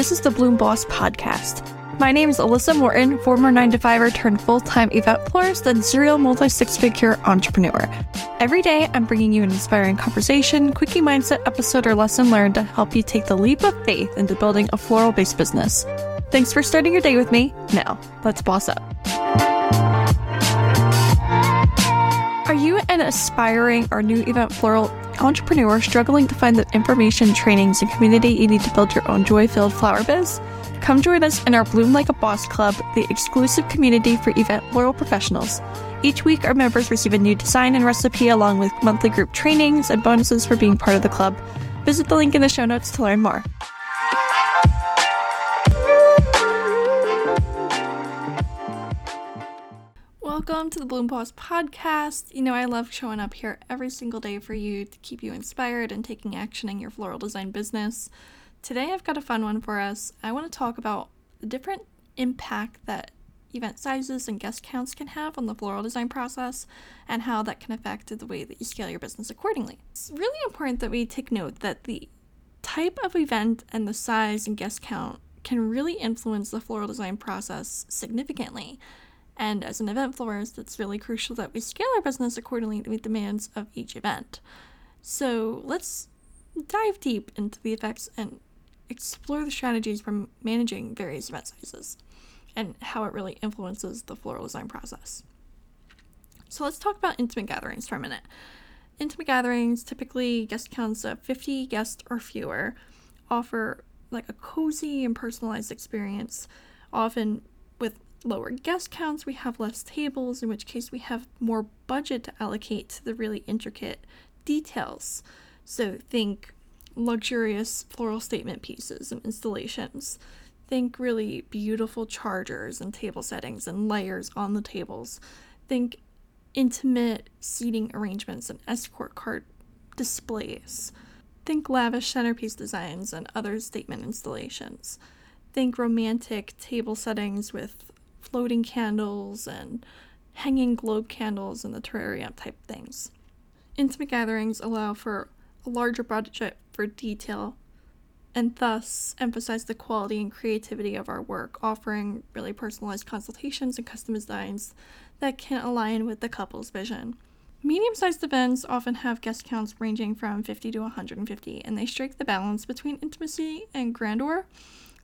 This is the Bloom Boss Podcast. My name is Alyssa Morton, former 9 to 5er turned full time event florist and serial multi six figure entrepreneur. Every day, I'm bringing you an inspiring conversation, quickie mindset episode, or lesson learned to help you take the leap of faith into building a floral based business. Thanks for starting your day with me. Now, let's boss up. You an aspiring or new event floral entrepreneur struggling to find the information, trainings, and community you need to build your own joy filled flower biz? Come join us in our Bloom Like a Boss Club, the exclusive community for event floral professionals. Each week, our members receive a new design and recipe along with monthly group trainings and bonuses for being part of the club. Visit the link in the show notes to learn more. Welcome to the Bloom Boss podcast. You know, I love showing up here every single day for you to keep you inspired and taking action in your floral design business. Today, I've got a fun one for us. I want to talk about the different impact that event sizes and guest counts can have on the floral design process and how that can affect the way that you scale your business accordingly. It's really important that we take note that the type of event and the size and guest count can really influence the floral design process significantly. And as an event florist, it's really crucial that we scale our business accordingly to meet the demands of each event. So let's dive deep into the effects and explore the strategies for managing various event sizes and how it really influences the floral design process. So let's talk about intimate gatherings for a minute. Intimate gatherings, typically guest counts of 50 guests or fewer, offer like a cozy and personalized experience, often with lower guest counts, we have less tables, in which case we have more budget to allocate to the really intricate details. So think luxurious floral statement pieces and installations. Think really beautiful chargers and table settings and layers on the tables. Think intimate seating arrangements and escort card displays. Think lavish centerpiece designs and other statement installations. Think romantic table settings with floating candles and hanging globe candles and the terrarium type things. Intimate gatherings allow for a larger budget for detail and thus emphasize the quality and creativity of our work, offering really personalized consultations and custom designs that can align with the couple's vision. Medium sized events often have guest counts ranging from 50 to 150, and they strike the balance between intimacy and grandeur.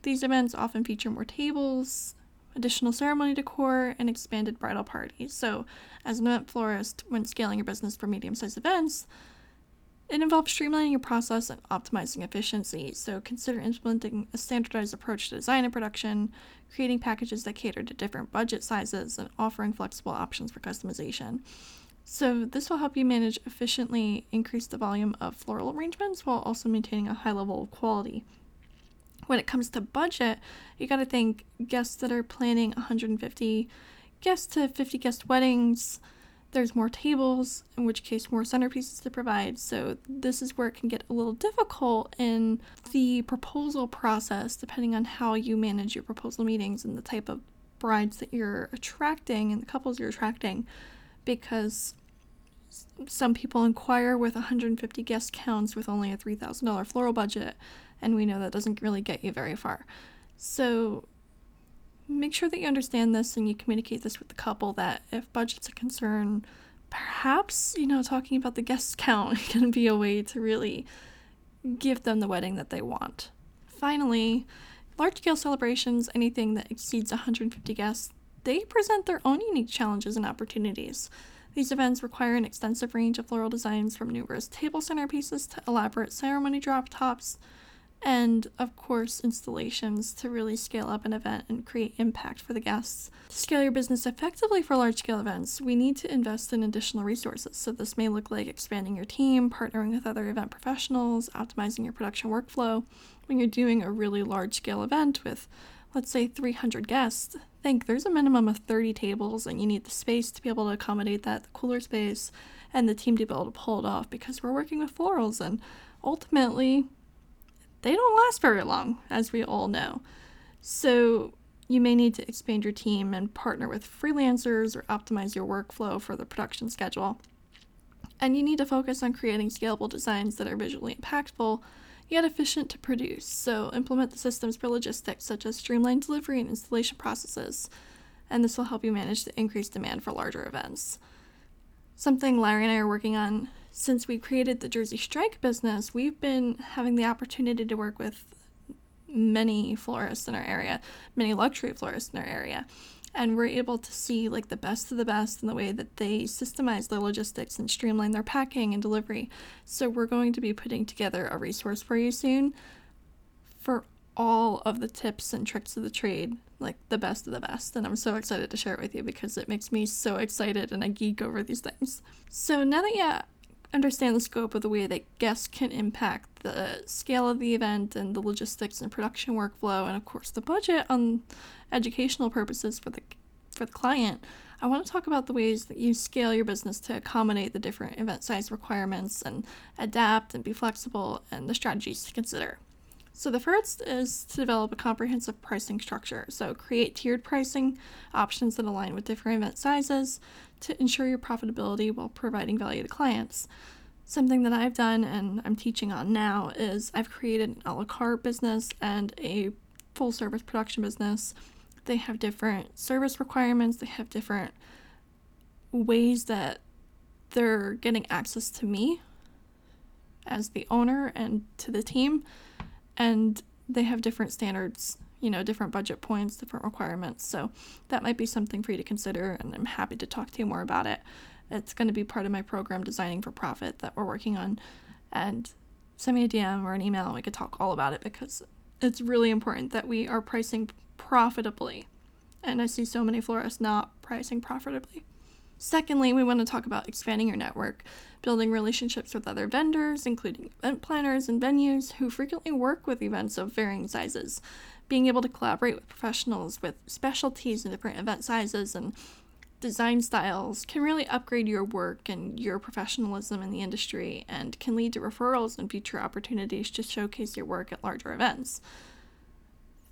These events often feature more tables, additional ceremony decor, and expanded bridal parties. So, as an event florist, when scaling your business for medium sized events, it involves streamlining your process and optimizing efficiency. So, consider implementing a standardized approach to design and production, creating packages that cater to different budget sizes, and offering flexible options for customization. So, this will help you manage efficiently, increase the volume of floral arrangements while also maintaining a high level of quality when it comes to budget, you got to think guests that are planning 150 guests to 50 guest weddings. There's more tables, in which case, more centerpieces to provide. So, this is where it can get a little difficult in the proposal process, depending on how you manage your proposal meetings and the type of brides that you're attracting and the couples you're attracting, because some people inquire with 150 guest counts with only a $3,000 floral budget and we know that doesn't really get you very far. So make sure that you understand this and you communicate this with the couple that if budget's a concern, perhaps, you know, talking about the guest count can be a way to really give them the wedding that they want. Finally, large scale celebrations, anything that exceeds 150 guests, they present their own unique challenges and opportunities. These events require an extensive range of floral designs from numerous table centerpieces to elaborate ceremony drop tops and of course installations to really scale up an event and create impact for the guests. To scale your business effectively for large scale events, we need to invest in additional resources. So this may look like expanding your team, partnering with other event professionals, optimizing your production workflow. When you're doing a really large scale event with let's say 300 guests, think there's a minimum of 30 tables and you need the space to be able to accommodate that, the cooler space, and the team to be able to pull it off because we're working with florals and ultimately they don't last very long, as we all know. So, you may need to expand your team and partner with freelancers or optimize your workflow for the production schedule. And you need to focus on creating scalable designs that are visually impactful, yet efficient to produce. So, implement the systems for logistics, such as streamlined delivery and installation processes, and this will help you manage the increased demand for larger events. Something Larry and I are working on since we created the Jersey Strike business, we've been having the opportunity to work with many florists in our area, many luxury florists in our area. And we're able to see like the best of the best in the way that they systemize their logistics and streamline their packing and delivery. So we're going to be putting together a resource for you soon for all of the tips and tricks of the trade, like the best of the best. And I'm so excited to share it with you because it makes me so excited and I geek over these things. So now that you understand the scope of the way that guests can impact the scale of the event and the logistics and production workflow and of course the budget on educational purposes for the for the client. I want to talk about the ways that you scale your business to accommodate the different event size requirements and adapt and be flexible and the strategies to consider so the first is to develop a comprehensive pricing structure. So create tiered pricing options that align with different event sizes to ensure your profitability while providing value to clients. Something that I've done and I'm teaching on now is I've created an a la carte business and a full service production business. They have different service requirements, they have different ways that they're getting access to me as the owner and to the team and they have different standards you know different budget points different requirements. So that might be something for you to consider and i'm happy to talk to you more about it. It's going to be part of my program designing for profit that we're working on. And send me a dm or an email and we could talk all about it because it's really important that we are pricing profitably. And i see so many florists not pricing profitably Secondly, we want to talk about expanding your network, building relationships with other vendors, including event planners and venues who frequently work with events of varying sizes. Being able to collaborate with professionals with specialties in different event sizes and design styles can really upgrade your work and your professionalism in the industry and can lead to referrals and future opportunities to showcase your work at larger events.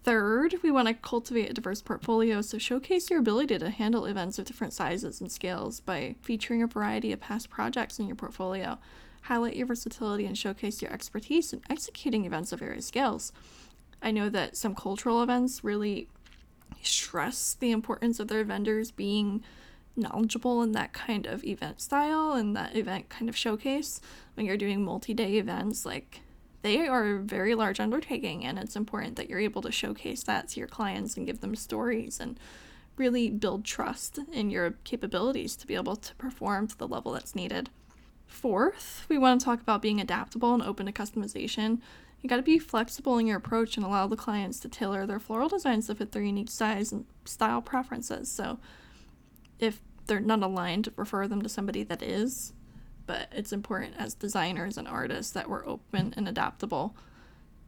Third, we want to cultivate a diverse portfolio, so showcase your ability to handle events of different sizes and scales by featuring a variety of past projects in your portfolio. Highlight your versatility and showcase your expertise in executing events of various scales. I know that some cultural events really stress the importance of their vendors being knowledgeable in that kind of event style and that event kind of showcase when you're doing multi day events like they are a very large undertaking and it's important that you're able to showcase that to your clients and give them stories and really build trust in your capabilities to be able to perform to the level that's needed. Fourth, we want to talk about being adaptable and open to customization. You got to be flexible in your approach and allow the clients to tailor their floral designs to fit their unique size and style preferences. So, if they're not aligned, refer them to somebody that is but it's important as designers and artists that we're open and adaptable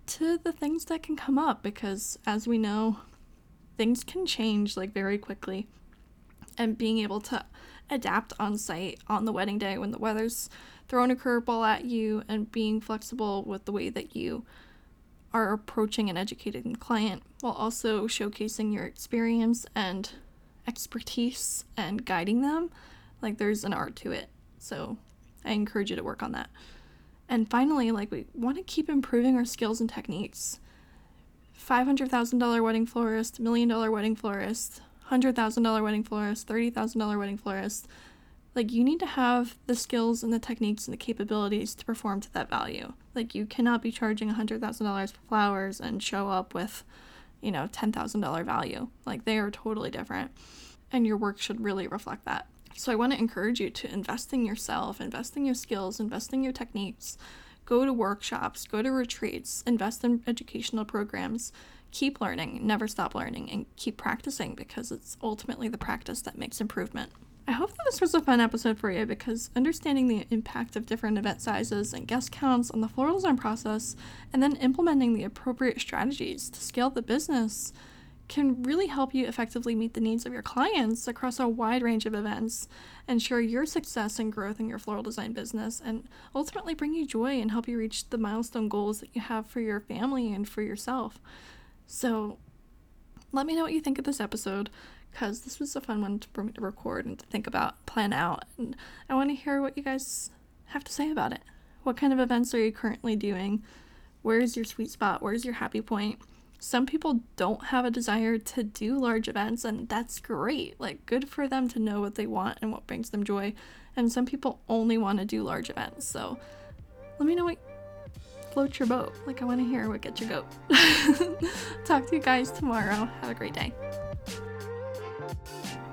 to the things that can come up because as we know things can change like very quickly. And being able to adapt on site on the wedding day when the weather's throwing a curveball at you and being flexible with the way that you are approaching and educating the client while also showcasing your experience and expertise and guiding them like there's an art to it. So I encourage you to work on that. And finally, like we want to keep improving our skills and techniques. $500,000 wedding florist, million dollar wedding florist, $100,000 wedding florist, $30,000 wedding florist. Like you need to have the skills and the techniques and the capabilities to perform to that value. Like you cannot be charging $100,000 for flowers and show up with, you know, $10,000 value. Like they are totally different. And your work should really reflect that. So I want to encourage you to invest in yourself, invest in your skills, invest in your techniques. Go to workshops, go to retreats, invest in educational programs. Keep learning, never stop learning, and keep practicing because it's ultimately the practice that makes improvement. I hope that this was a fun episode for you because understanding the impact of different event sizes and guest counts on the floral design process and then implementing the appropriate strategies to scale the business can really help you effectively meet the needs of your clients across a wide range of events, ensure your success and growth in your floral design business, and ultimately bring you joy and help you reach the milestone goals that you have for your family and for yourself. So, let me know what you think of this episode because this was a fun one for me to record and to think about, plan out, and I want to hear what you guys have to say about it. What kind of events are you currently doing? Where's your sweet spot? Where's your happy point? Some people don't have a desire to do large events, and that's great. Like, good for them to know what they want and what brings them joy. And some people only want to do large events. So, let me know what floats your boat. Like, I want to hear what gets your goat. Talk to you guys tomorrow. Have a great day.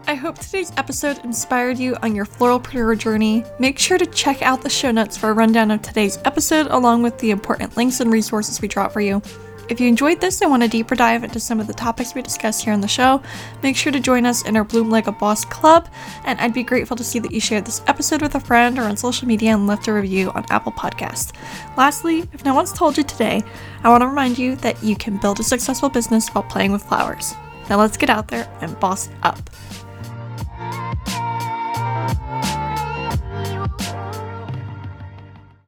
I hope today's episode inspired you on your floralpreneur journey. Make sure to check out the show notes for a rundown of today's episode, along with the important links and resources we drop for you. If you enjoyed this and want a deeper dive into some of the topics we discuss here on the show, make sure to join us in our Bloom Like a Boss Club, and I'd be grateful to see that you shared this episode with a friend or on social media and left a review on Apple Podcast. Lastly, if no one's told you today, I want to remind you that you can build a successful business while playing with flowers. Now let's get out there and boss up.